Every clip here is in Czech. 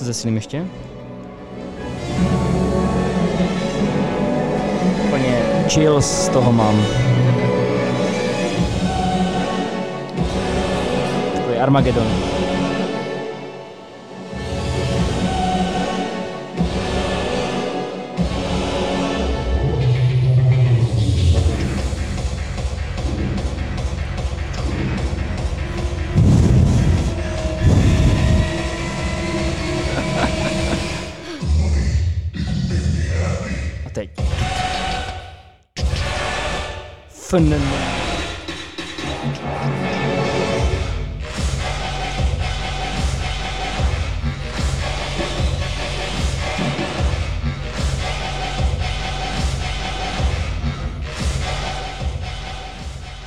To zesílím ještě. Úplně chill z toho mám. Takový Armageddon. Fnn.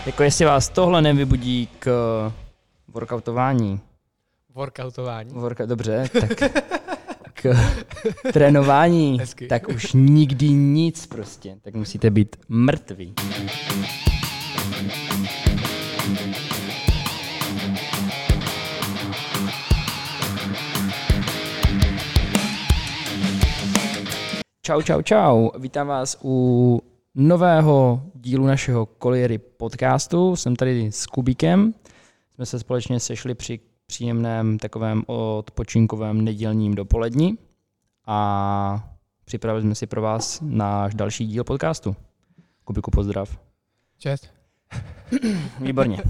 Jako jestli vás tohle nevybudí k workoutování, Workoutování. worka, dobře, tak k trénování, Hezky. tak už nikdy nic prostě, tak musíte být mrtví. Čau, čau, čau. Vítám vás u nového dílu našeho Koliery podcastu. Jsem tady s Kubíkem. Jsme se společně sešli při příjemném takovém odpočinkovém nedělním dopolední a připravili jsme si pro vás náš další díl podcastu. Kubiku, pozdrav. Čest. Výborně.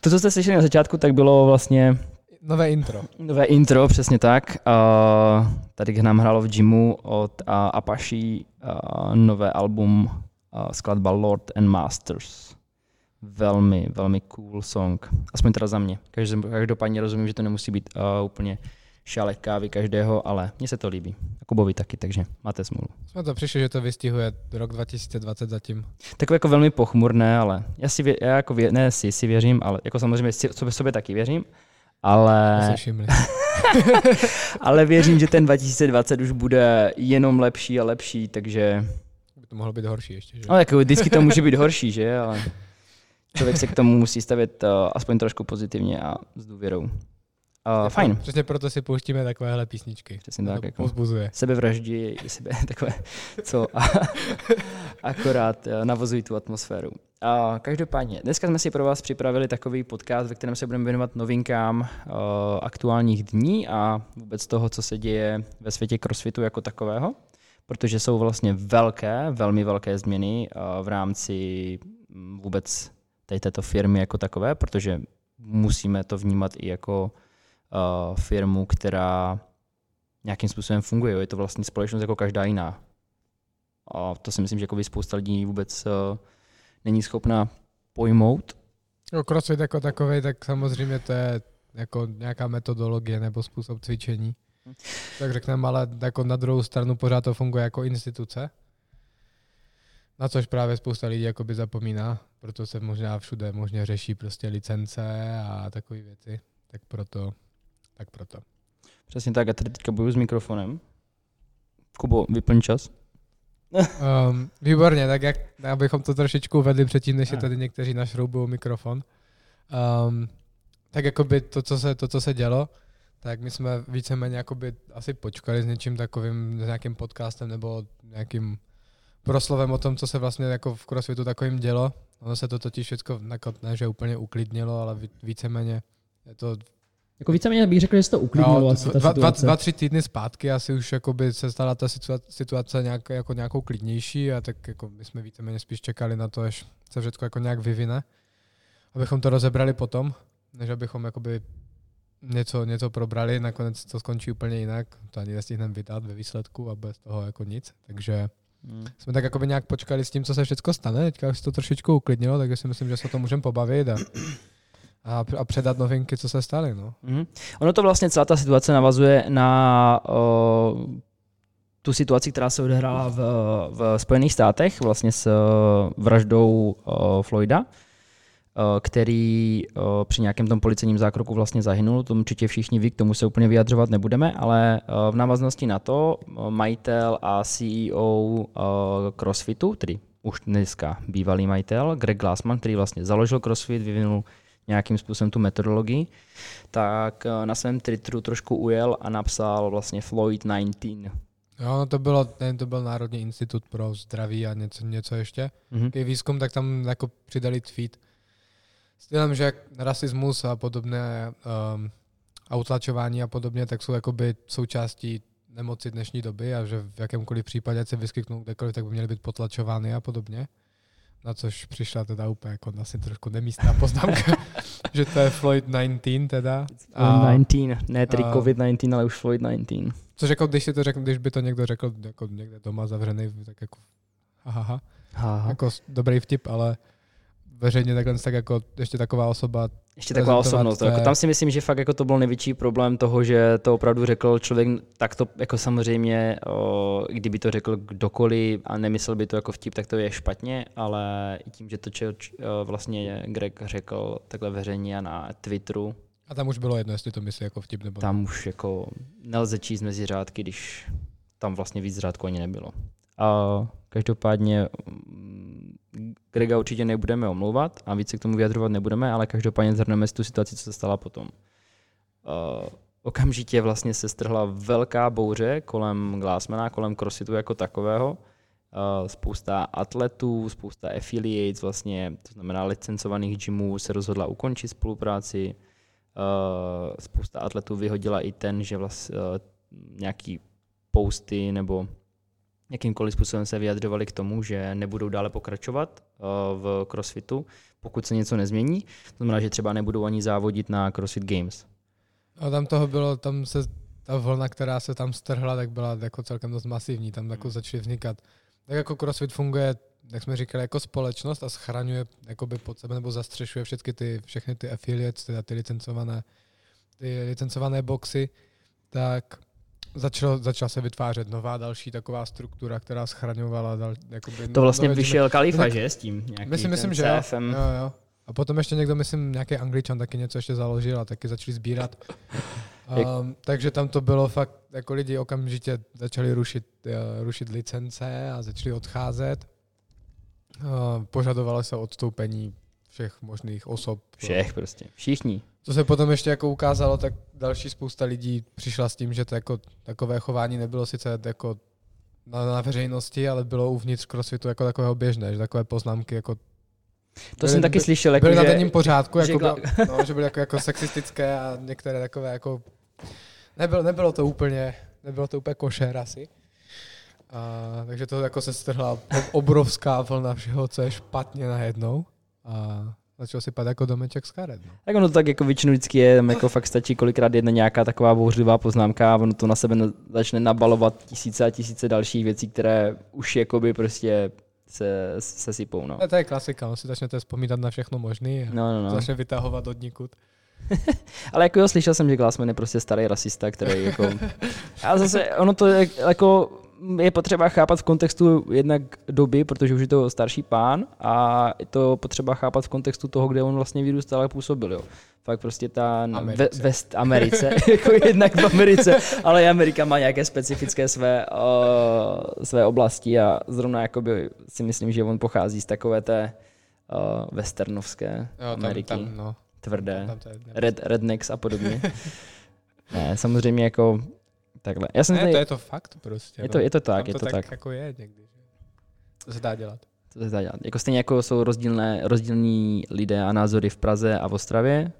to, co jste slyšeli na začátku, tak bylo vlastně Nové intro. Nové intro, přesně tak. Uh, tady k nám hrálo v gymu od uh, Apache uh, nové album uh, skladba Lord and Masters. Velmi, velmi cool song. Aspoň teda za mě. Každopádně rozumím, že to nemusí být uh, úplně šálek kávy každého, ale mně se to líbí. A Kubovi taky, takže máte smůlu. Jsme to přišli, že to vystihuje rok 2020 zatím. Takové jako velmi pochmurné, ale já si vě, já jako vě, ne si, si věřím, ale jako samozřejmě si, sobě, sobě taky věřím, ale... Ale věřím, že ten 2020 už bude jenom lepší a lepší, takže... By to mohlo být horší ještě, že? Ale jako vždycky to může být horší, že? Ale člověk se k tomu musí stavět uh, aspoň trošku pozitivně a s důvěrou. Uh, fajn. Přesně proto si pouštíme takovéhle písničky. Přesně To tak, jako. Pozbuzuje. Sebevraždy, sebe, takové, co a, akorát uh, navozují tu atmosféru. Uh, každopádně, dneska jsme si pro vás připravili takový podcast, ve kterém se budeme věnovat novinkám uh, aktuálních dní a vůbec toho, co se děje ve světě crossfitu jako takového, protože jsou vlastně velké, velmi velké změny uh, v rámci mm, vůbec tady této firmy jako takové, protože musíme to vnímat i jako uh, firmu, která nějakým způsobem funguje. jo. Je to vlastně společnost jako každá jiná. A to si myslím, že jako spousta lidí vůbec uh, není schopna pojmout. No, crossfit jako takový, tak samozřejmě to je jako nějaká metodologie nebo způsob cvičení. Tak řekneme, ale jako na druhou stranu pořád to funguje jako instituce. Na což právě spousta lidí jakoby zapomíná, proto se možná všude možně řeší prostě licence a takové věci. Tak proto, tak proto. Přesně tak, já tady teďka bojuju s mikrofonem. Kubo, vyplň čas. Um, výborně, tak jak, abychom to trošičku uvedli předtím, než je tady někteří našroubují mikrofon. Um, tak jakoby to co, se, to, co se dělo, tak my jsme víceméně jakoby asi počkali s něčím takovým, s nějakým podcastem nebo nějakým proslovem o tom, co se vlastně jako v crossfitu takovým dělo. Ono se to totiž všechno, jako ne, že úplně uklidnilo, ale ví- víceméně je to Jako víceméně bych řekl, že se to uklidnilo No, asi ta dva, dva, situace. dva, tři týdny zpátky asi už jakoby se stala ta situace, situace nějak, jako nějakou klidnější a tak jako my jsme víceméně spíš čekali na to, až se všechno jako nějak vyvine, abychom to rozebrali potom, než abychom jakoby něco, něco probrali, nakonec to skončí úplně jinak, to ani nestihneme vydat ve výsledku a bez toho jako nic, takže Hmm. jsme tak jakoby nějak počkali s tím, co se všechno stane, teďka už se to trošičku uklidnilo, takže si myslím, že se o tom můžeme pobavit a, a, a předat novinky, co se staly, no. Mhm. Ono to vlastně celá ta situace navazuje na uh, tu situaci, která se odehrála v, v Spojených státech, vlastně s vraždou uh, Floyda, který uh, při nějakém tom policejním zákroku vlastně zahynul. To určitě všichni ví, k tomu se úplně vyjadřovat nebudeme, ale uh, v návaznosti na to majitel a CEO CrossFitu, tedy už dneska bývalý majitel, Greg Glassman, který vlastně založil CrossFit, vyvinul nějakým způsobem tu metodologii, tak na svém Twitteru trošku ujel a napsal vlastně Floyd 19. Jo, no to, bylo, ne, to byl Národní institut pro zdraví a něco, něco ještě. Mhm. Takový výzkum, tak tam jako přidali tweet s tím, že rasismus a podobné um, a utlačování a podobně, tak jsou jakoby součástí nemoci dnešní doby a že v jakémkoliv případě, ať se vyskytnou kdekoliv, tak by měly být potlačovány a podobně. Na což přišla teda úplně jako asi trošku nemístná poznámka, že to je Floyd 19 teda. A... 19, ne tedy a- COVID-19, ale už Floyd 19. Což jako, když si to řekl, když by to někdo řekl jako někde doma zavřený, tak jako haha, Aha. jako dobrý vtip, ale veřejně takhle tak jako ještě taková osoba, Ještě taková osobnost. je- Jako, tam si myslím, že fakt jako to byl největší problém toho, že to opravdu řekl člověk tak to jako samozřejmě, o, kdyby to řekl kdokoliv a nemyslel by to jako vtip, tak to je špatně, ale i tím, že to č, č, o, vlastně Greg řekl takhle veřejně a na Twitteru, a tam už bylo jedno, jestli to myslí jako vtip nebo ne. tam už jako nelze číst mezi řádky, když tam vlastně víc řádků ani nebylo. A každopádně Grega určitě nebudeme omlouvat a více k tomu vyjadřovat nebudeme, ale každopádně zhrneme si tu situaci, co se stala potom. Uh, okamžitě vlastně se strhla velká bouře kolem Glassmana, kolem CrossFitu jako takového. Uh, spousta atletů, spousta affiliates, vlastně, to znamená licencovaných gymů, se rozhodla ukončit spolupráci. Uh, spousta atletů vyhodila i ten, že vlastně uh, nějaký posty nebo jakýmkoliv způsobem se vyjadřovali k tomu, že nebudou dále pokračovat uh, v CrossFitu, pokud se něco nezmění. To znamená, že třeba nebudou ani závodit na CrossFit Games. A tam toho bylo, tam se ta vlna, která se tam strhla, tak byla jako celkem dost masivní, tam jako začaly vznikat. Tak jako CrossFit funguje, jak jsme říkali, jako společnost a schraňuje jakoby pod sebe nebo zastřešuje všechny ty, všechny ty affiliates, teda ty licencované, ty licencované boxy, tak začalo, začala se vytvářet nová další taková struktura, která schraňovala dal, jakoby To vlastně gymy. vyšel Kalifa, že s tím? Nějaký Myslím, myslím, že jo. CFM. jo, jo. A potom ještě někdo, myslím, nějaký angličan taky něco ještě založil a taky začali sbírat. Um, takže tam to bylo fakt, jako lidi okamžitě začali rušit, uh, rušit licence a začali odcházet. Uh, požadovalo se odstoupení všech možných osob. Všech prostě. Všichni. Co se potom ještě jako ukázalo, tak další spousta lidí přišla s tím, že to jako takové chování nebylo sice jako na, na veřejnosti, ale bylo uvnitř crossfitu jako takového běžné, že takové poznámky jako To Byly- jsem taky by- slyšel, jako byly na že, denním pořádku, že jako, bylo, no, že byly jako, jako sexistické a některé takové jako... Nebylo, nebylo to úplně, nebylo to úplně košer asi. A, takže to jako se strhla ob- obrovská vlna všeho, co je špatně najednou. A začal si padat jako domeček z karet. No. Tak ono to tak jako většinou vždycky je, tam jako fakt stačí kolikrát jedna nějaká taková bouřlivá poznámka a ono to na sebe začne nabalovat tisíce a tisíce dalších věcí, které už jakoby prostě se, se sypou, no. A to je klasika, no si začnete vzpomínat na všechno možný a No, no, no. no. začne vytahovat od nikud. Ale jako jo, slyšel jsem, že Glassman je prostě starý rasista, který jako... A zase ono to je, jako je potřeba chápat v kontextu jednak doby, protože už je to starší pán a je to potřeba chápat v kontextu toho, kde on vlastně vyrůstal a působil. Jo. Fakt prostě ta ve, Americe. West Americe, jako jednak v Americe, ale i Amerika má nějaké specifické své, uh, své oblasti a zrovna jakoby si myslím, že on pochází z takové té uh, westernovské Jo, tam, Ameriky, tam, no, tvrdé tam to je, red, rednecks a podobně. ne, samozřejmě jako takhle. Já jsem ne, tady, to je to fakt prostě. je, to, je to tak, tam je to, to tak. jako je někdy. To se dá dělat. To se dá dělat. Jako stejně jako jsou rozdílné, rozdílní lidé a názory v Praze a v Ostravě,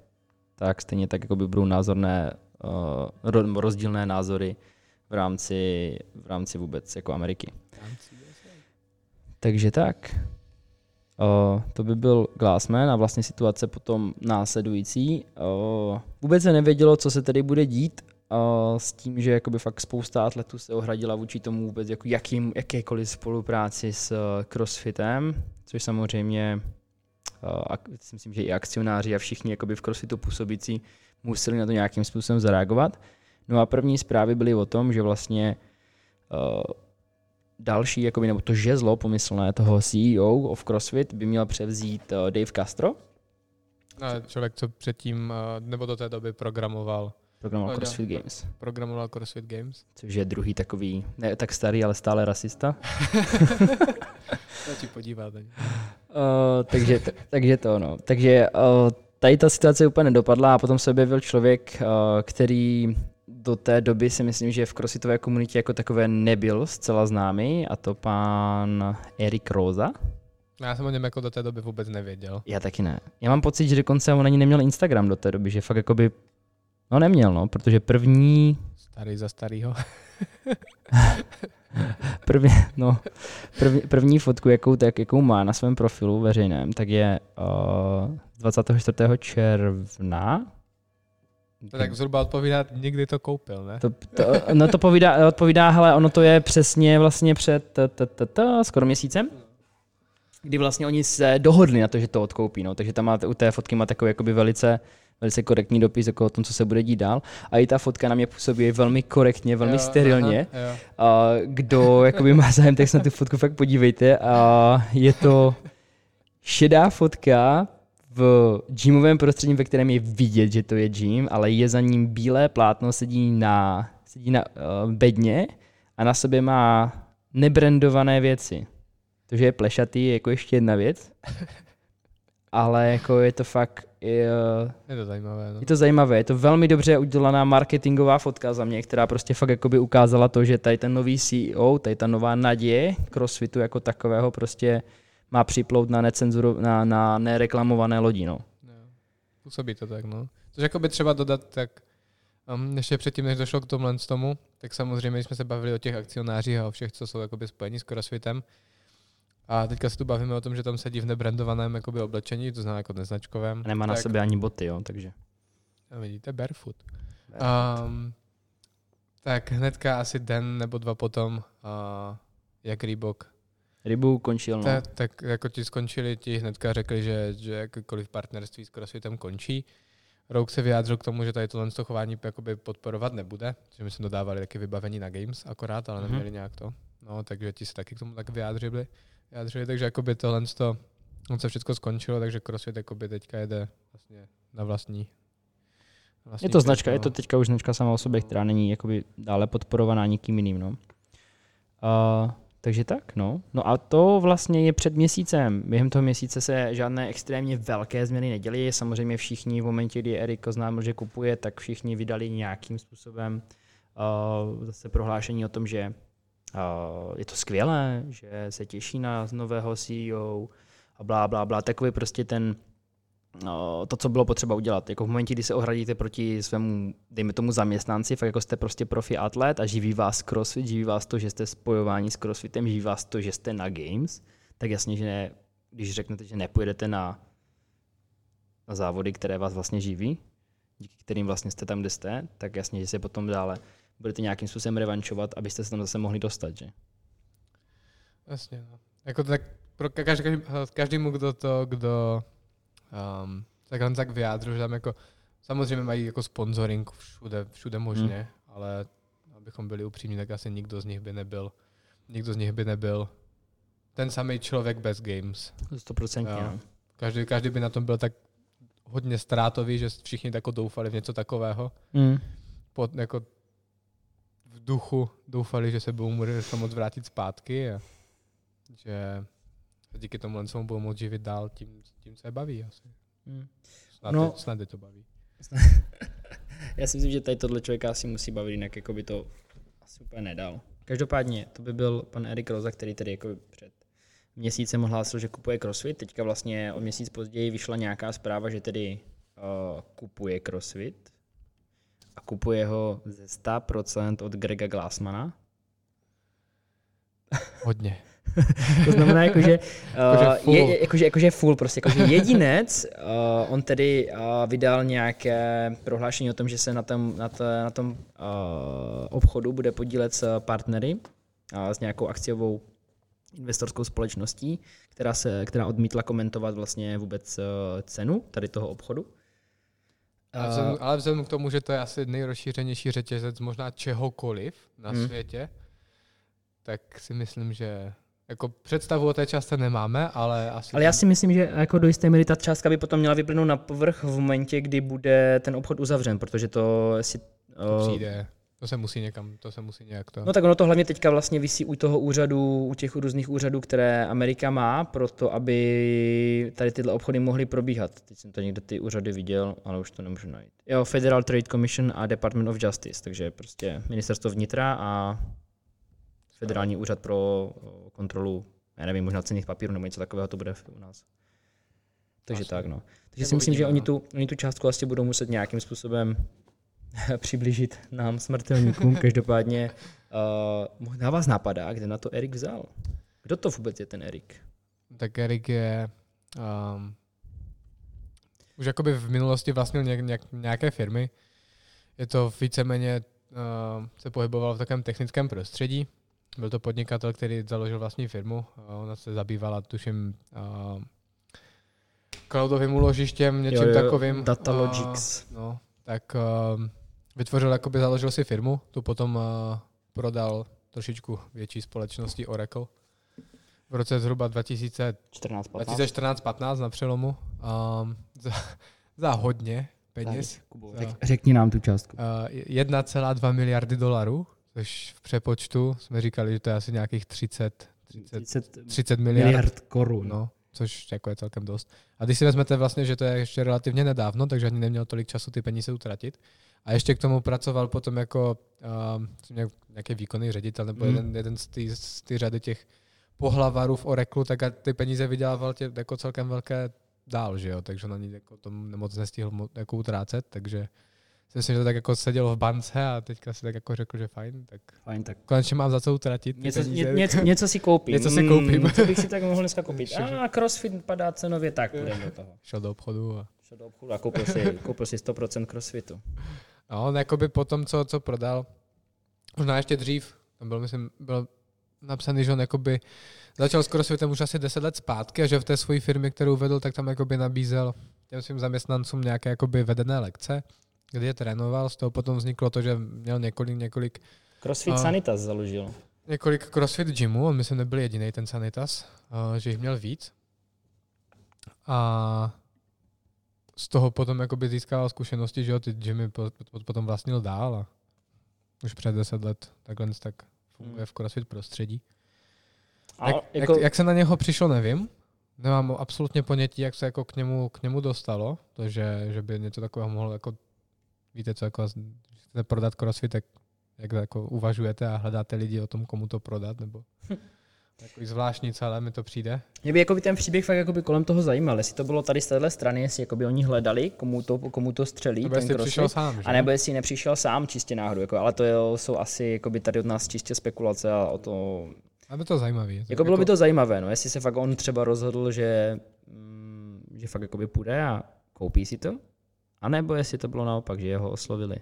tak stejně tak jako by budou názorné, uh, ro- rozdílné názory v rámci, v rámci vůbec jako Ameriky. Takže tak. O, to by byl Glassman a vlastně situace potom následující. O, vůbec se nevědělo, co se tady bude dít s tím, že jakoby fakt spousta atletů se ohradila vůči tomu vůbec jako jakým, jakékoliv spolupráci s eh, CrossFitem, což samozřejmě a si myslím, že i akcionáři a všichni jakoby v CrossFitu působící museli na to nějakým způsobem zareagovat. No a první zprávy byly o tom, že vlastně o, další, jakoby, nebo to žezlo pomyslné toho CEO of CrossFit by měl převzít uh, Dave Castro, No, člověk, co předtím, eh, nebo do té doby programoval, programoval No, CrossFit. Games, programoval CrossFit Games. což je druhý takový, ne tak starý, ale stále rasista. Stačí podívat. Uh, takže, t- takže to no. Takže uh, tady ta situace úplně nedopadla a potom se objevil člověk, uh, který do té doby si myslím, že v crossfitové komunitě jako takové nebyl zcela známý a to pan Erik Rosa. Já jsem o něm jako do té doby vůbec nevěděl. Já taky ne. Já mám pocit, že dokonce on ani neměl Instagram do té doby, že fakt jakoby, no neměl no, protože první, Starý za starýho. první, no, první, první fotku, jakou, tak, jakou má na svém profilu veřejném, tak je uh, 24. června. To tak zhruba odpovídá, nikdy to koupil, ne? To, to, no to povídá, odpovídá, hele, ono to je přesně vlastně před t, t, t, t, skoro měsícem, kdy vlastně oni se dohodli na to, že to odkoupí, no, takže tam máte, u té fotky má takový jakoby velice, velice korektní dopis jako o tom, co se bude dít dál. A i ta fotka na mě působí velmi korektně, velmi Jo, sterilně. aha, jo. A kdo jakoby má zájem, tak se na tu fotku fakt podívejte. A je to šedá fotka v gymovém prostředí, ve kterém je vidět, že to je gym, ale je za ním bílé plátno, sedí na, sedí na uh, bedně a na sobě má nebrandované věci. To, že je plešatý, je jako ještě jedna věc. Ale jako je to fakt, je, Je to zajímavé, no. je to zajímavé, je to velmi dobře udělaná marketingová fotka za mě, která prostě fakt jakoby ukázala to, že tady ten nový CEO, tady ta nová naděje crossfitu jako takového prostě má připlout na, necenzuru, na, na nereklamované lodi. No. Působí to tak, no. Což jako by třeba dodat, tak um, ještě předtím, než došlo k tomhle z tomu, tak samozřejmě jsme se bavili o těch akcionářích a o všech, co jsou jakoby spojení s CrossFitem. A teďka se tu bavíme o tom, že tam sedí v nebrandovaném jakoby oblečení, to znamená jako neznačkovém. A nemá na tak, sebe ani boty, jo, takže. A vidíte, barefoot. Um, tak hnedka asi den nebo dva potom, uh, jak Reebok Rybu končil, no. Ta, tak jako ti skončili, ti hnedka řekli, že, že jakýkoliv partnerství s CrossFitem končí. Rouk se vyjádřil k tomu, že tady tohle chování jakoby podporovat nebude, že my jsme dodávali taky vybavení na Games akorát, ale Mhm. neměli nějak to. No, takže ti se taky k tomu tak vyjádřili. Vyjádřili takže jakoby tohle to, on se všechno skončilo, takže CrossFit jakoby teďka jede vlastně na vlastní. vlastní Je to značka, je to teďka už značka sama o sobě, která není jakoby dále podporovaná nikým jiným, no. Uh, takže tak, no. No a to vlastně je před měsícem. Během toho měsíce se žádné extrémně velké změny neděly. Samozřejmě všichni v momentě, kdy Erik oznámil, že kupuje, tak všichni vydali nějakým způsobem uh, zase prohlášení o tom, že je to skvělé, že se těší na nového CEO a blá, blá, blá. Takový prostě ten no, to, co bylo potřeba udělat. Jako v momentě, kdy se ohradíte proti svému, dejme tomu zaměstnanci, fakt jako jste prostě profi atlet a živí vás crossfit, živí vás to, že jste spojování s crossfitem, živí vás to, že jste na games, tak jasně, že ne, když řeknete, že nepojedete na, na závody, které vás vlastně živí, díky kterým vlastně jste tam, kde jste, tak jasně, že se potom dále budete nějakým způsobem revančovat, abyste se tam zase mohli dostat, že? Jasně, no. Jako tak pro každý, každému, kdo to, kdo um, tak on tak vyjádřil, že tam jako, samozřejmě mají jako sponsoring všude, všude možně, hmm. ale abychom byli upřímní, tak asi nikdo z nich by nebyl, nikdo z nich by nebyl ten samý člověk bez games. 100%. Jo. No. Každý, každý by na tom byl tak hodně ztrátový, že všichni tak doufali v něco takového. Mm. Pod, jako v duchu doufali, že se budou moc vrátit zpátky a že díky tomu len budou moct živit dál tím, tím se baví asi. Mm. Snad, No. je, snad je to baví. Já si myslím, že tady tohle člověka asi musí bavit, jinak jako by to asi úplně nedal. Každopádně to by byl pan Erik Roza, který tedy jako před měsícem ohlásil, že kupuje CrossFit. Teďka vlastně o měsíc později vyšla nějaká zpráva, že tedy uh, kupuje CrossFit a kupuje ho ze 100% od Grega Glassmana. Hodně. To znamená, jakože, uh, full. je, je- jakože, jakože full, prostě jakože jedinec, uh, on tedy uh, vydal nějaké prohlášení o tom, že se na tom, na to, na tom uh, obchodu bude podílet s partnery, uh, s nějakou akciovou investorskou společností, která, se, která odmítla komentovat vlastně vůbec uh, cenu tady toho obchodu. Ale vzhledem, ale vzhledem k tomu, že to je asi nejrozšířenější řetězec možná čehokoliv na Hmm. světě, tak si myslím, že jako představu o té částce nemáme, ale asi... Ale já si myslím, že jako do jisté míry ta částka by potom měla vyplynout na povrch v momentě, kdy bude ten obchod uzavřen, protože to si... to uh, přijde. To se musí někam, to se musí nějak to... No tak ono to hlavně teďka vlastně visí u toho úřadu, u těch různých úřadů, které Amerika má, proto aby tady tyhle obchody mohly probíhat. Teď jsem to někde ty úřady viděl, ale už to nemůžu najít. Jo, Federal Trade Commission a Department of Justice, takže prostě ministerstvo vnitra a federální úřad pro kontrolu, já nevím, možná cených papírů nebo něco takového to bude u nás. Takže Asi. tak, no. Takže Tak si myslím, že oni no. tu, oni tu částku asi budou muset nějakým způsobem přiblížit nám smrtelníkům. Každopádně uh, možná vás napadá, kde na to Erik vzal. Kdo to vůbec je ten Erik? Tak Erik je... Um, už jakoby v minulosti vlastnil nějak, nějak, nějaké firmy. Je to víceméně, uh, se pohyboval v takovém technickém prostředí. Byl to podnikatel, který založil vlastní firmu. Uh, ona se zabývala, tuším, uh, cloudovým úložištěm, něčím takovým. Datalogics. Uh, no, tak uh, vytvořil, jakoby založil si firmu, tu potom uh, prodal trošičku větší společnosti Oracle. V roce zhruba 2000, 14, 15. 2014-15 na přelomu um, za, za hodně peněz. Za- řek, řekni nám tu částku. Uh, 1,2 miliardy dolarů, což v přepočtu jsme říkali, že to je asi nějakých 30, 30, 30 30 miliard. miliard korun. No, což jako je celkem dost. A když si vezmete vlastně, že to je ještě relativně nedávno, takže ani neměl tolik času ty peníze utratit. A ještě k tomu pracoval potom jako uh, nějaký výkonný ředitel nebo Mm. jeden, jeden z té z té řady těch pohlavarů v Oracle, tak a ty peníze vydělával tě jako celkem velké dál, že jo, takže na ní jako to moc nestihl jako utrácet, takže si myslím, že to tak jako seděl v bance a teďka si tak jako řekl, že fajn, tak Fajn, tak konečně mám za co utratit. Něco, peníze. ně, něco, něco si koupím. Něco si koupím. Mm, co bych si tak mohl dneska koupit? A crossfit padá cenově, tak půjdeme do toho. Šel do obchodu a Šel do obchodu a koupil si, koupil si 100% crossfitu. A on jakoby po tom, co, co prodal, možná ještě dřív, tam byl, myslím, byl napsaný, že on jakoby začal s crossfitem už asi 10 let zpátky a že v té své firmě, kterou vedl, tak tam jakoby nabízel těm svým zaměstnancům nějaké jakoby vedené lekce, kdy je trénoval, z toho potom vzniklo to, že měl několik, několik, Crossfit A- Sanitas založil. několik crossfit gymů, on myslím nebyl jediný ten Sanitas, a že jich měl víc. A z toho potom jakoby získával zkušenosti, že jo, ty po- potom vlastnil dál a už před 10 let takhle tak funguje Hmm. v crossfit prostředí. A Jak, jako, jak, jak, se na něho přišlo, nevím. Nemám absolutně ponětí, jak se jako k němu, k němu dostalo, to, že, že by něco takového mohlo jako, víte co, jako chcete prodat crossfit, tak jak jako uvažujete a hledáte lidi o tom, komu to prodat, nebo takový zvláštní celé mi to přijde. mě by jakoby ten příběh fakt jakoby kolem toho zajímal, jestli to bylo tady z téhle strany, jestli jakoby oni hledali, komu to, komu to střelí, Nebo ten jestli crossfit. přišel sám, že? A nebo jestli nepřišel sám čistě náhodou, jako, ale to je, jsou asi jakoby tady od nás čistě spekulace a o to... Aby to zajímavé. Jako bylo by to zajímavé, no, jestli se fakt on třeba rozhodl, že, mm, že fakt jakoby půjde a koupí si to, a nebo jestli to bylo naopak, že jeho oslovili.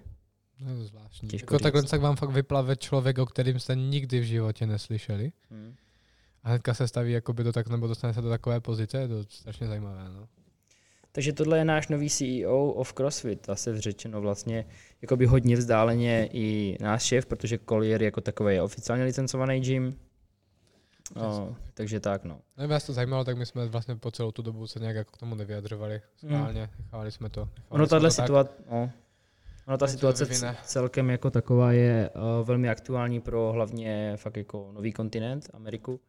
No, zvláštní. Těžko Jako říct. takhle tak vám fakt vyplave člověk, o kterým jste nikdy v životě neslyšeli. Hmm. A hnedka se staví jakoby do tak, nebo dostane se do takové pozice, je to strašně zajímavé. No. Takže tohle je náš nový CEO of CrossFit, zase řečeno vlastně jakoby hodně vzdáleně i náš šéf, protože Collier jako takový je oficiálně licencovaný gym. O, takže tak, no. Kdyby vás to zajímalo, tak my jsme vlastně po celou tu dobu se nějak jako k tomu nevyjadřovali. Schválně, nechávali jsme to. Nechávali Ono tahle situace, no, ono ta situace celkem jako taková je uh, velmi aktuální pro hlavně fakt jako nový kontinent, Ameriku,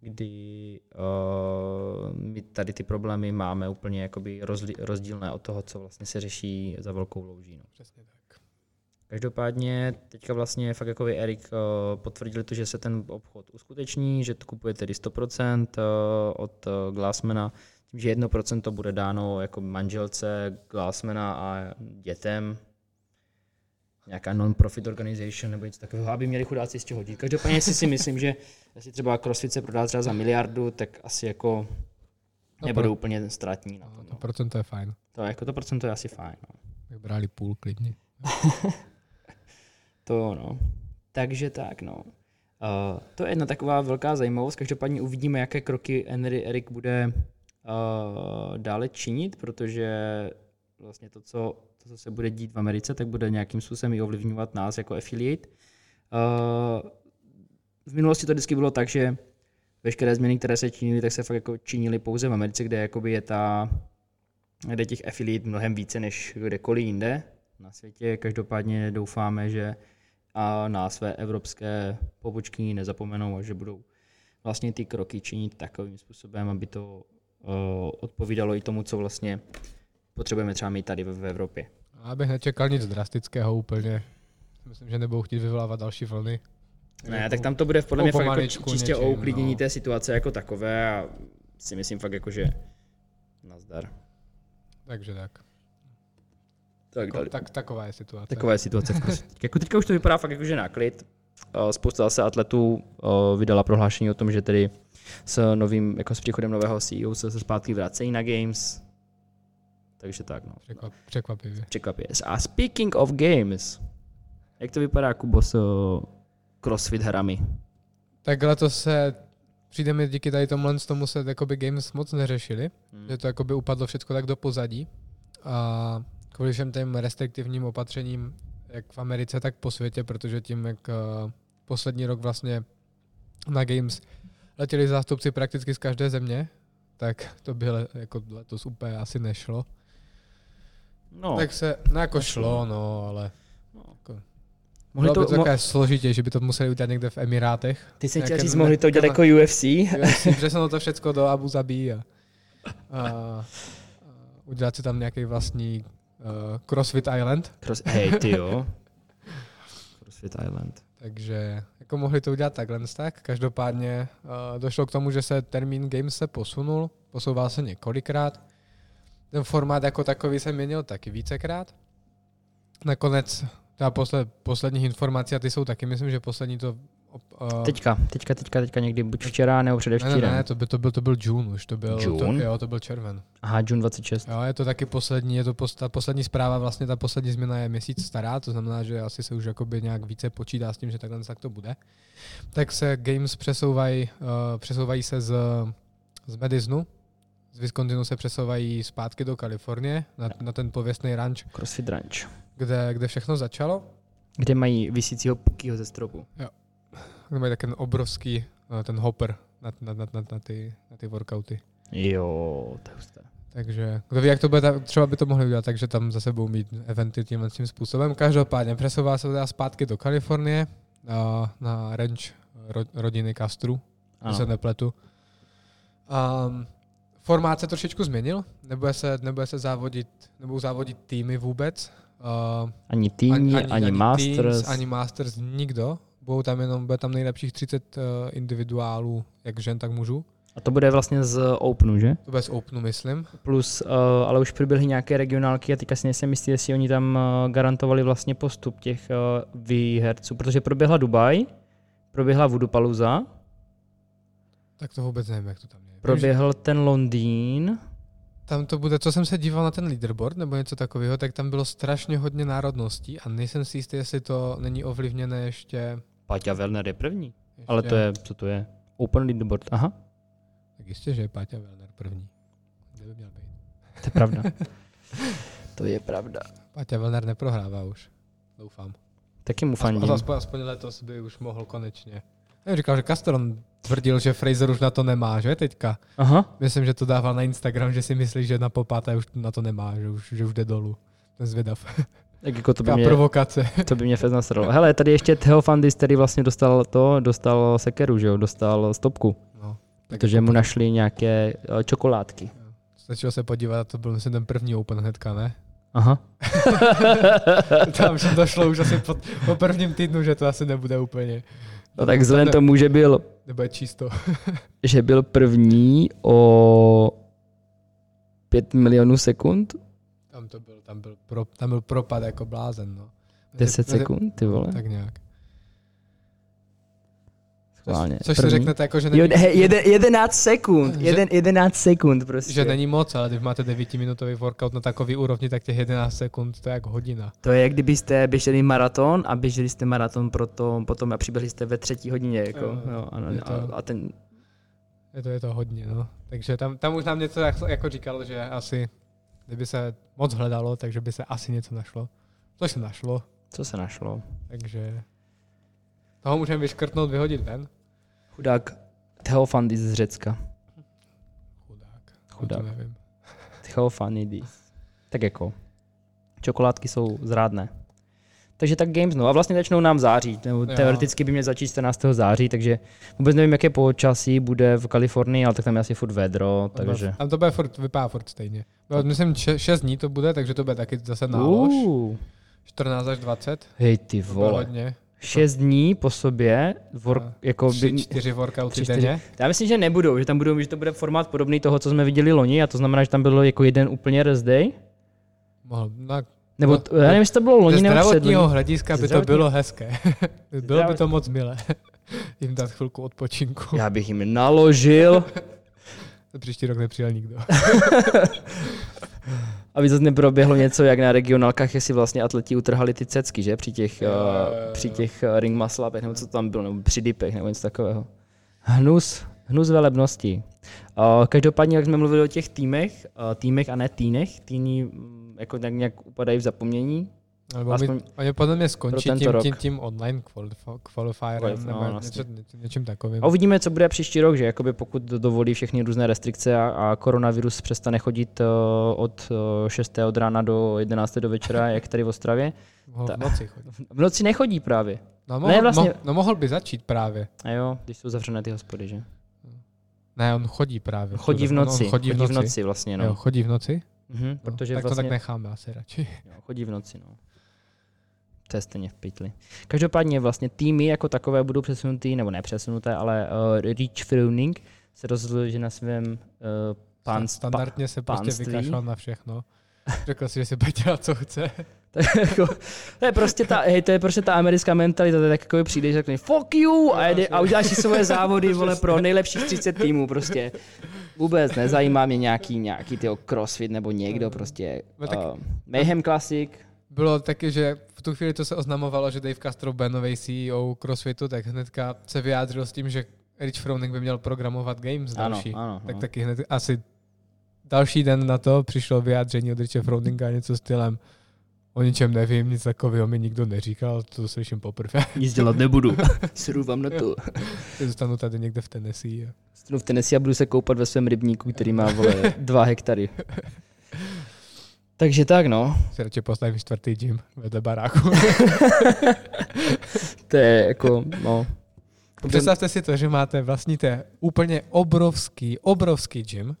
kdy uh, my tady ty problémy máme úplně jakoby rozli, rozdílné od toho, co vlastně se řeší za velkou louží. No. Přesně tak. Každopádně teďka vlastně fakt jako Erik uh, potvrdili to, že se ten obchod uskuteční, že to kupuje tedy 100% uh, od uh, Glassmana, tím, že 1% to bude dáno jako manželce Glassmana a dětem, nějaká non-profit organization nebo něco takového, aby měli chudáci z čeho hodit. Každopádně si si myslím, že jestli třeba CrossFit se prodá třeba za miliardu, tak asi jako No, nebudou pro- úplně ztratní na No, tom. to No. procento je fajn. To jako to procento je asi fajn. No. Tak brali půl klidně. To no. Takže tak, no. Uh, to je jedna taková velká zajímavost. Každopádně uvidíme, jaké kroky Henry Erik bude uh, dále činit, protože vlastně to co, to, co se bude dít v Americe, tak bude nějakým způsobem i ovlivňovat nás jako affiliate. Uh, v minulosti to vždycky bylo tak, že veškeré změny, které se činily, tak se fakt jako činily pouze v Americe, kde jakoby je ta, kde těch affiliate mnohem více než kdekoliv jinde na světě. Každopádně doufáme, že a na své evropské pobočky nezapomenou a že budou vlastně ty kroky činit takovým způsobem, aby to uh, odpovídalo i tomu, co vlastně potřebujeme třeba mít tady v, v Evropě. Já bych nečekal nic drastického úplně. Myslím, že nebudou chtít vyvolávat další vlny. Ne, tak tam to bude podle mě fakt jako čistě o něčím, uklidnění no. té situace jako takové a si myslím fakt jako, že nazdar. Takže tak. Tak, Jako, tak taková je situace. Taková je situace v jako teďka už to vypadá fakt jako, že na klid. Eh, Spousta zase atletů eh, vydala prohlášení o tom, že tedy s novým, jako s příchodem nového CEO se, se zpátky vracejí na Games. Takže tak, no. Překvap, překvapivě. Překvapuje. A speaking of games, jak to vypadá, Kubo, s eh, CrossFit hrami? Tak letos se přijde mi díky tady tomhle z tomu se jakoby games moc neřešili, Hmm. že to jakoby upadlo všechno tak do pozadí a kvůli všem těm restriktivním opatřením, jak v Americe, tak po světě, protože tím, jak uh, poslední rok vlastně na games letěli zástupci prakticky z každé země, tak to by le- jako letos úplně asi nešlo. No, Tak se, no jako šlo, no, ale mohli bylo to, by to mo- takové složitější, že by to museli udělat někde v Emirátech. ty jsi chtěl říct, mohli to udělat jako UFC? si přesunout to všechno do Abu Zabi a, a, a udělat si tam nějaký vlastní uh, CrossFit Island. Cross, hej, ty jo. CrossFit Island. Takže jako mohli to udělat takhle tak. Každopádně uh, došlo k tomu, že se termín Games se posunul, posouval se několikrát. Ten formát jako takový se měnil taky vícekrát. Nakonec ta posled, posledních informací, a ty jsou taky, myslím, že poslední to... Uh, Teďka, teďka, teďka, teďka někdy, buď včera nebo ne, ne, předevčírem. ne, to, by, to, byl, to byl June už, to byl, to, June? jo, to byl červen. Aha, June 26. Jo, je to taky poslední, je to pos, ta poslední zpráva, vlastně ta poslední změna je měsíc stará, to znamená, že asi se už jakoby nějak více počítá s tím, že takhle tak to bude. Tak se games přesouvají, uh, přesouvají se z, z Madisonu, z Wisconsinu se přesouvají zpátky do Kalifornie, na, na ten pověstný ranč, CrossFit Ranch. kde, kde všechno začalo. Kde mají visícího pukýho ze stropu. Kde mají tak ten obrovský, uh, ten hopper na, na, na, na, na, ty, na ty workouty. Jo, to je husté. Takže kdo ví, jak to bude, tak třeba by to mohli udělat, takže tam zase budou mít eventy tímhle tím způsobem. Každopádně přesouvá se teda zpátky do Kalifornie a na ranch ro, rodiny Castru, se nepletu. Um, formát se trošičku změnil, nebude se, nebude se závodit, nebudou závodit týmy vůbec. Uh, Ani tým, ani, ani, ani Masters. Teams, ani Masters, nikdo. Budou tam jenom, bude tam nejlepších 30 uh, individuálů, jak žen, tak mužů. A to bude vlastně z Openu, že? To bez Openu, myslím. Plus, uh, ale už proběhly nějaké regionálky a teďka si nejsem jistý, jestli oni tam uh, garantovali vlastně postup těch uh, výherců, protože proběhla Dubaj, proběhla Voodoo Tak to vůbec nevím, jak to tam je. proběhl ten Londýn, Tam to bude, co jsem se díval na ten leaderboard nebo něco takového, tak tam bylo strašně hodně národností a nejsem si jistý, jestli to není ovlivněné ještě... Paťa Werner je první, ještě ale to je, co to je? Open Leaderboard, aha, Tak jistě, že je Páťa Wellner první. Kde by měl být? to je pravda. to je pravda. Páťa Wellner neprohrává už. Doufám. Taky mu Aspoň, fandím. aspoň, aspoň letos by už mohl konečně. Já říkal, že Castron tvrdil, že Fraser už na to nemá, že teďka? Aha, Myslím, že to dával na Instagram, že si myslí, že na popáté už na to nemá, že už, že už jde dolů. Ten zvědav. tak jako to by mě, provokace. to by mě fest nasralo. Hele, tady ještě Theofandis, který vlastně dostal to, dostal sekeru, že jo, dostal stopku, No, tak protože mu našli nějaké uh, čokoládky. Stačilo se podívat, to byl myslím ten první Open hnedka, ne? Aha. Tam že došlo už asi po, po prvním týdnu, že to asi nebude úplně. No tak vzhledem tomu, že byl, Nebude čisto. že byl první o 5 milionů sekund, Tam to byl, tam byl, pro, tam byl propad jako blázen, no. 10 Mezi- sekund, ty vole. Tak nějak. Schválně. Což si První. řeknete jako, že Jo, není, he, jede, 11 sekund, Že- jeden, 11 sekund prostě. že není moc, ale když máte 9-minutový workout na takový úrovni, tak těch 11 sekund to je jako hodina. To je, jak kdybyste běželi maraton a běželi jste maraton proto, potom a přiběhli jste ve třetí hodině. Jako, Jo, jo, ano, je to- a, a ten, Je to, je to hodně, no. Takže tam, tam už nám něco jako- jako říkal, že asi, kdyby se moc hledalo, takže by se asi něco našlo. To se našlo, co se našlo? takže toho můžeme vyškrtnout, vyhodit ven. Chudák Theophandis z Řecka. Chudák. Chudák. Nevím. Theophanidis. Tak jako, čokoládky jsou zrádné. takže tak Games, no a vlastně začnou nám září, nebo Jo. teoreticky by měl začít 14. září, takže vůbec nevím, jaké počasí bude v Kalifornii, ale tak tam je asi furt vedro, takže... Tam to bude furt, vypadá furt stejně. No, myslím, 6 dní to bude, takže to bude taky zase nálož. Uh, 14 až 20. hej ty vole, hodně. Šest dní po sobě, work, A jako Tři, by, čtyři workouty tři, čtyři. denně. já myslím, že nebudou, že tam budou, že to bude formát podobný toho, co jsme viděli loni, a to znamená, že tam bylo jako jeden úplně rest day, Mohl, no, nebo No, to, já nevím, jestli to bylo ze loni nebo zdravotního předloni. hlediska Ze by to zdravotního- bylo hezké. bylo by to moc milé. Jim dát chvilku odpočinku. Já bych jim naložil, Příští rok nepřijel nikdo. aby zase neproběhlo něco, jak na regionálkách, jestli vlastně atleti utrhali ty cecky, že? Při těch, Jo, uh, jo, jo. při těch uh, ring muscle upech, nebo co tam bylo, nebo při dipech, nebo něco takového. Hnus, hnus velebností. Uh, každopádně, jak jsme mluvili o těch týmech, uh, týmech a ne týnech, týny mm, jako tak nějak upadají v zapomnění. Nebo Aspoň my, oni podle mě skončí tím, rok. tím, tím online qualif- qualifierem Qualif- nebo no, něco, vlastně. něco, něčím takovým. A uvidíme, co bude příští rok, že jakoby pokud do- dovolí všechny různé restrikce a, a koronavirus přestane chodit uh, od uh, 6. od rána do 11. do večera, jak tady v Ostravě. Mohl ta- v noci chodit. V noci nechodí právě. No, mohl, vlastně- mo, no mohl by začít právě. A jo, když jsou zavřené ty hospody, že? Ne, on chodí právě. Chodí v On- on noci, chodí v noci. vlastně, No. Jo, no. chodí v noci? Mhm, No, protože tak to vlastně, tak necháme asi radši. jo, chodí v noci, no. To je stejně v pytli. Každopádně vlastně týmy jako takové budou přesunutý, nebo ne přesunuté, ale uh, Reach Fruning se rozhodl, že na svém uh, pán, Standardně se prostě vykašlal na všechno. Řekl si, že si bude dělat, co chce. Tak jako, to je prostě ta, hej, to je prostě ta americká mentalita, to je tak jako přijde, že řekne fuck you a, jede, a uděláš si svoje závody, vole, pro nejlepších 30 týmů, prostě. Vůbec nezajímá mě nějaký, nějaký tyho crossfit nebo někdo, prostě. No tak- Uh, Mayhem Classic, Bylo taky, že v tu chvíli to se oznamovalo, že Dave Castro bude nový CEO CrossFitu, tak hnedka se vyjádřil s tím, že Rich Froning by měl programovat games ano, další. ano, tak no. taky hned asi další den na to přišlo vyjádření od Riche Froninga něco stylem o ničem nevím, nic takového mi nikdo neříkal, to slyším poprvé. Nic dělat nebudu. Sru vám na to. Zůstanu tady někde v Tennessee. a- Stanu v Tennessee a budu se koupat ve svém rybníku, který má, vole, dva hektary. Takže tak, no. Si radši postavím čtvrtý gym vedle baráku. To je jako, no. Představte si to, že máte vlastníte úplně obrovský, obrovský gym,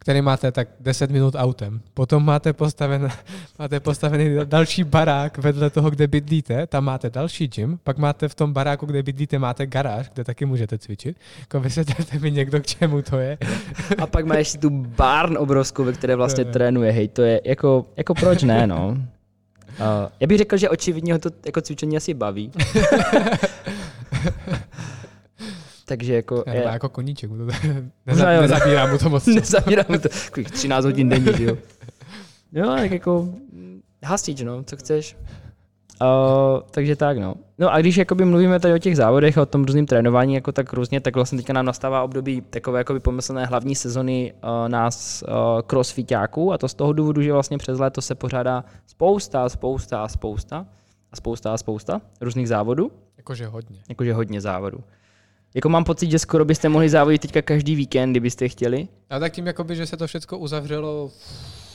který máte tak 10 minut autem. Potom máte postaven, máte postavený další barák vedle toho, kde bydlíte, tam máte další gym, pak máte v tom baráku, kde bydlíte, máte garáž, kde taky můžete cvičit. Jako vysvětlete mi někdo, k čemu to je. A pak má ještě tu barn obrovskou, ve které vlastně jo. trénuje, hej, to je jako, jako proč ne, no. Uh, já bych řekl, že očividně ho to jako cvičení asi baví. Takže jako Je. je, jako koníček, mu to neza, no. nezabírá mu to moc. nezabírám to takových 13 hodin denně, jo. Jo, tak jako hasič, no, co chceš. Uh, takže tak, no. No a když jakoby mluvíme tady o těch závodech a o tom různým trénování jako tak různě, tak vlastně teďka nám nastává období takové jakoby pomyslné hlavní sezony uh, nás uh, crossfitáků a to z toho důvodu, že vlastně přes léto se pořádá spousta, spousta, spousta a spousta a spousta různých závodů, Jakože hodně. jakože hodně závodů. Jako mám pocit, že skoro byste mohli závodit teďka každý víkend, kdybyste chtěli. A tak tím, jakoby, že se to všechno uzavřelo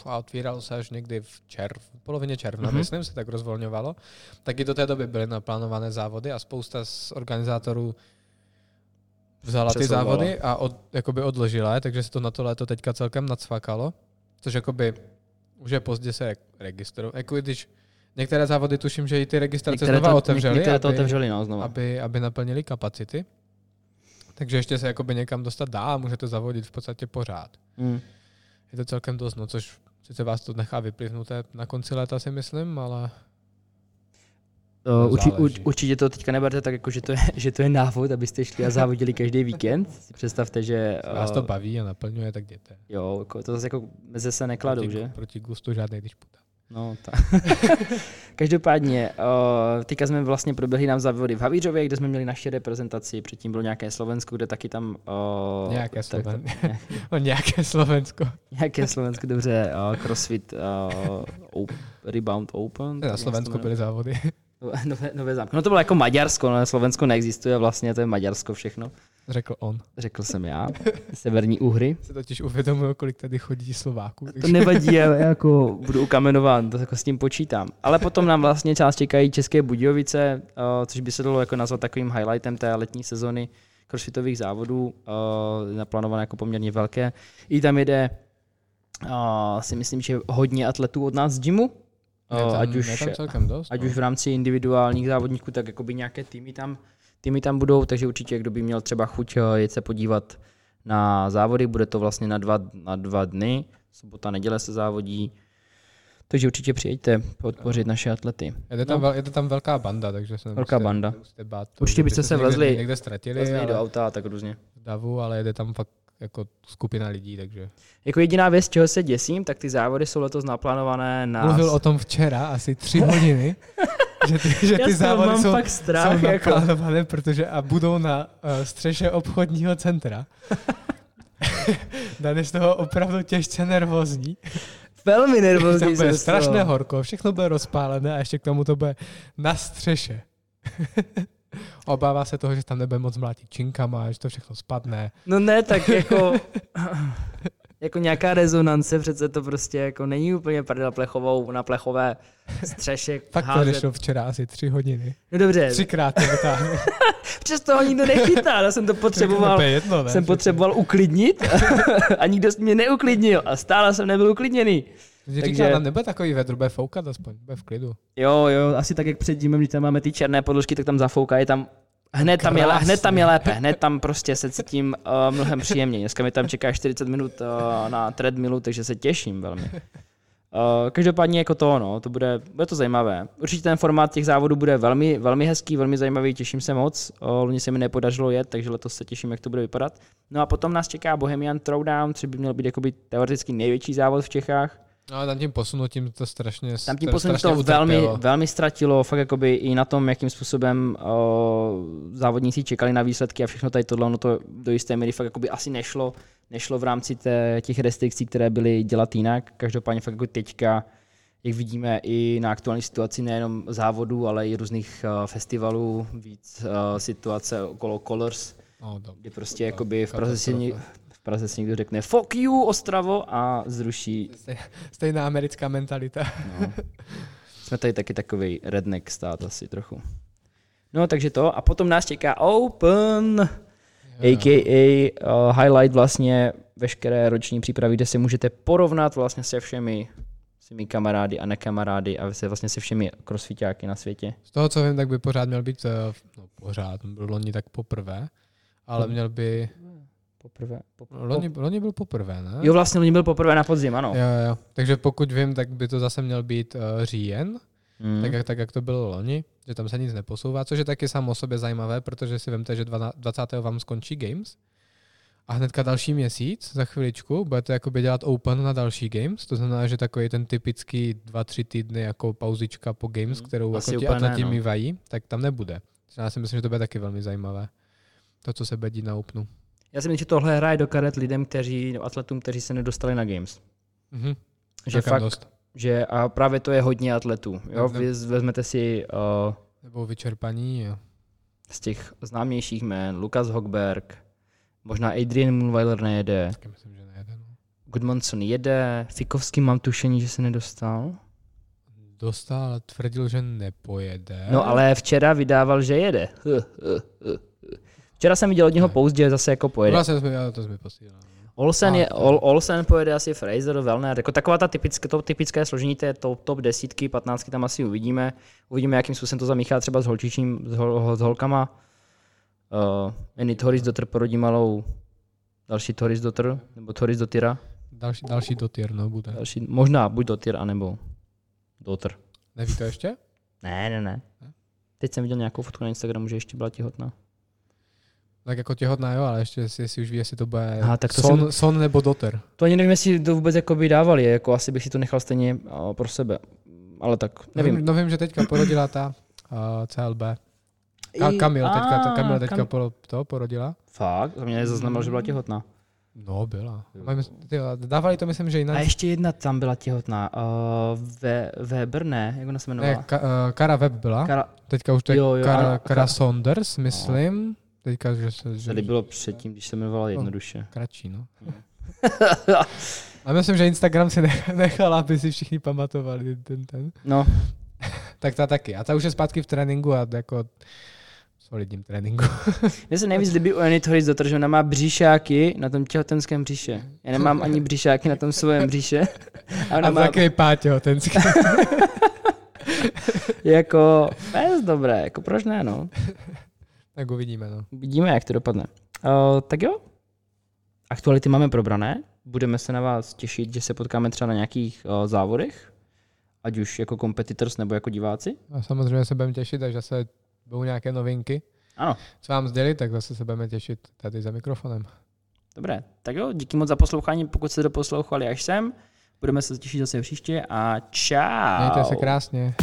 a otvíralo se až někdy v červ, v polovině června, Mhm. mm-hmm. myslím, se tak rozvolňovalo, tak i do té doby byly naplánované závody a spousta z organizátorů vzala ty Přesouvala. závody a od, jakoby odložila je, takže se to na to léto teďka celkem nacvakalo, což jakoby už je pozdě se re- registrovat. Jako když některé závody tuším, že i ty registrace znova to, otevřely, některé to aby, otevřeli, no, znova. aby, aby naplnili kapacity. Takže ještě se jakoby někam dostat dá a můžete zavodit v podstatě pořád. Mm. Je to celkem dost, no, což sice vás to nechá vyplivnuté na konci léta, si myslím, ale urči, záleží. ur, určitě to teďka neberte tak, jako, že, to je, že to je návod, abyste šli a závodili každý víkend. Si představte, že... vás to uh, baví a naplňuje, tak jděte. jo, jako, to zase jako meze se nekladou, proti, že? Proti gustu žádný disputa. No, ta. Každopádně, uh, teďka jsme vlastně proběhli nám závody v Havířově, kde jsme měli naše reprezentaci, předtím bylo nějaké Slovensko, kde taky tam... Uh, Nějaké tak, Sloven. tak, nějaké Slovensko. nějaké Slovensko, dobře, uh, CrossFit uh, op, Rebound Open. tak Na Slovensku byly závody. Nové, nové zámky. No to bylo jako Maďarsko, no Slovensko neexistuje vlastně, to je Maďarsko všechno. Řekl on. Řekl jsem já. Severní Uhry. Se totiž uvědomuju, kolik tady chodí Slováků. To nevadí, já jako budu ukamenován, to jako s tím počítám. Ale potom nám vlastně část čekají České Budějovice, uh, což by se dalo jako nazvat takovým highlightem té letní sezony crossfitových závodů, uh, naplánované jako poměrně velké. I tam jede, uh, si myslím, že hodně atletů od nás z gymu, tam, ať už, dost. ať no. už v rámci individuálních závodníků, tak jakoby nějaké týmy tam, týmy tam budou, takže určitě, kdo by měl třeba chuť eh, jet se podívat na závody, bude to vlastně na dva, na dva dny, sobota, neděle se závodí, takže určitě přijďte podpořit naše atlety. Jede tam, vel, jede tam velká banda, takže se Velká banda. bát. to, Určitě byste se vlezli- Někde ztratili Vezmi do auta a tak různě. davu, ale jede tam fakt jako skupina lidí, takže... Jako jediná věc, čeho se děsím, tak ty závody jsou letos naplánované na... Mluvil o tom včera, asi tři hodiny, že ty, že Já ty toho závody mám jsou, fakt strach, jsou jako. protože a budou na uh, střeše obchodního centra. Dan je z toho opravdu těžce nervózní. Velmi nervózní bude z toho. strašné horko, všechno bude rozpálené a ještě k tomu to bude na střeše. Obává se toho, že tam nebude moc mlátit činkama, že to všechno spadne. No ne, tak jako... jako nějaká rezonance, přece to prostě jako není úplně prdel plechovou na plechové střeše Fakt to řešil včera asi tři hodiny. No dobře, Třikrát to vytáhl. přesto ho nikdo nechytá, já jsem to potřeboval, To je jedno, ne? jsem potřeboval uklidnit a nikdo mě neuklidnil a stále jsem nebyl uklidněný. Takže... takže- nám nebude takový vedr, bude foukat aspoň, bude v klidu. Jo, jo, asi tak jak před džimem, když tam máme ty černé podložky, tak tam zafouká, je tam Hned tam, je, hned tam je lépe, hned tam prostě se cítím uh, mnohem příjemněji. Dneska mi tam čeká 40 minut uh, na treadmillu, takže se těším velmi. Uh, každopádně jako to, no, to bude, bude to zajímavé. Určitě ten formát těch závodů bude velmi, velmi hezký, velmi zajímavý, těším se moc. Uh, loni se mi nepodařilo jet, takže letos se těším, jak to bude vypadat. No a potom nás čeká Bohemian Throwdown, což by měl být jakoby teoreticky největší závod v Čechách. No tam tím posunutím to strašně Tam tím strašně to velmi, utrpělo. velmi ztratilo, fakt jakoby i na tom, jakým způsobem o, závodníci čekali na výsledky a všechno tady tohle, ono to do jisté míry fakt jakoby asi nešlo, nešlo v rámci té, těch restrikcí, které byly dělat jinak. Každopádně fakt jako teďka, jak vidíme i na aktuální situaci nejenom závodů, ale i různých uh, festivalů, víc uh, situace okolo Colors, No, to, kdy prostě jakoby v Praze, Praze si někdo řekne fuck you Ostravo a zruší Stej- Stejná americká mentalita. No. Jsme tady taky takový redneck stát asi trochu. No, takže to. A potom nás čeká Open, a.k.a. Uh, highlight vlastně veškeré roční přípravy, kde si můžete porovnat vlastně se všemi svými kamarády a nekamarády a se vlastně se všemi crossfitáky na světě. Z toho, co vím, tak by pořád měl být, eh, no pořád, on byl loni tak poprvé, ale Hmm. měl by, Poprvé. poprvé. loni, loni byl poprvé, ne? Jo, vlastně oni byl poprvé na podzim, ano. Jo, jo. Takže pokud vím, tak by to zase měl být uh, říjen, Hmm. tak, jak, tak jak to bylo loni, že tam se nic neposouvá, což je taky samo o sobě zajímavé, protože si vemte, že 12 20. vám skončí Games a hnedka další měsíc, za chviličku, budete jakoby dělat Open na další Games, to znamená, že takový ten typický 2-3 týdny jako pauzička po Games, Hmm. kterou Asi jako ti atleti no. mývají, tak tam nebude. Já si myslím, že to bude taky velmi zajímavé. To, co se bude dít na Openu. Já si myslím, že tohle hraje do karet lidem, kteří, no, atletům, kteří se nedostali na Games. Mhm. Že Celkem fakt, dost. že a právě to je hodně atletů. Jo? Vy vezmete si uh, Nebo vyčerpaní, jo. z těch známějších jmén, Lukas Hockberg, možná Adrian Moonweiler nejede, Taky myslím, že nejede. No. Goodmanson jede, Fikovský mám tušení, že se nedostal. Dostal, ale tvrdil, že nepojede. No ale včera vydával, že jede. Včera jsem viděl od něho post, že zase jako pojede. Vlastně jsme, to jsme posílali. Olsen, A, je, Ol, Olsen pojede asi Fraser, Wellner, jako taková ta typické, to typické složení té top, top desítky, patnáctky tam asi uvidíme. Uvidíme, jakým způsobem to zamíchá třeba s holčičím, s, hol, s holkama. Uh, Eny Thoris Dotr porodí malou další Thoris Dotr, nebo Thoris Dotyra. Další, další dotier, no, bude. Další, možná buď Dotyr, anebo Dotr. Neví to ještě? Ne, ne, ne. Teď jsem viděl nějakou fotku na Instagramu, že ještě byla těhotná. Tak jako těhotná, jo, ale ještě si, si už ví, jestli to bude Aha, tak to son, jsem- son nebo doter. To ani nevím, jestli to vůbec jako by dávali, jako asi bych si to nechal stejně uh, pro sebe. Ale tak, nevím. Nevím, no vím, že teďka porodila ta uh, CLB. Ka- Kamil, teďka, to, a, Kamil teďka Kam... poro, to porodila. Fakt? To mě nezaznamenal, že byla těhotná. No, byla. Dávali to, myslím, že jinak. A ještě jedna tam byla těhotná. Uh, ve, Weber, ne? Jak ona se Ne, jmenovala? ka, uh, Kara Web byla. Kara... Teďka už to je Jo, jo, Kara, ano, Kara Ka- Saunders, myslím. Teďka, že se... Že, Tady bylo předtím, když se jmenovala jednoduše. Kratší, no. A myslím, že Instagram si nech- nechal, aby si všichni pamatovali ten, ten. No, Tak ta taky. A ta už je zpátky v tréninku a jako solidním tréninku. mně se nejvíc líbí u Anit Horis Dotter, že ona má bříšáky na tom těhotenském bříše. Já nemám ani bříšáky na tom svém bříše. A ona A má takový páťo, ten si... jako, bez dobré, jako proč ne, no. Tak uvidíme, no. Vidíme, jak to dopadne. Uh, tak jo, aktuality máme probrané. Budeme se na vás těšit, že se potkáme třeba na nějakých uh, závodech, ať už jako competitors nebo jako diváci. A samozřejmě se budeme těšit, až zase budou nějaké novinky. Ano, Co vám sdělit, tak zase se budeme těšit tady za mikrofonem. dobré. Tak jo, díky moc za poslouchání, pokud jste doposlouchali až sem. Budeme se těšit zase příště a čau. Mějte se krásně.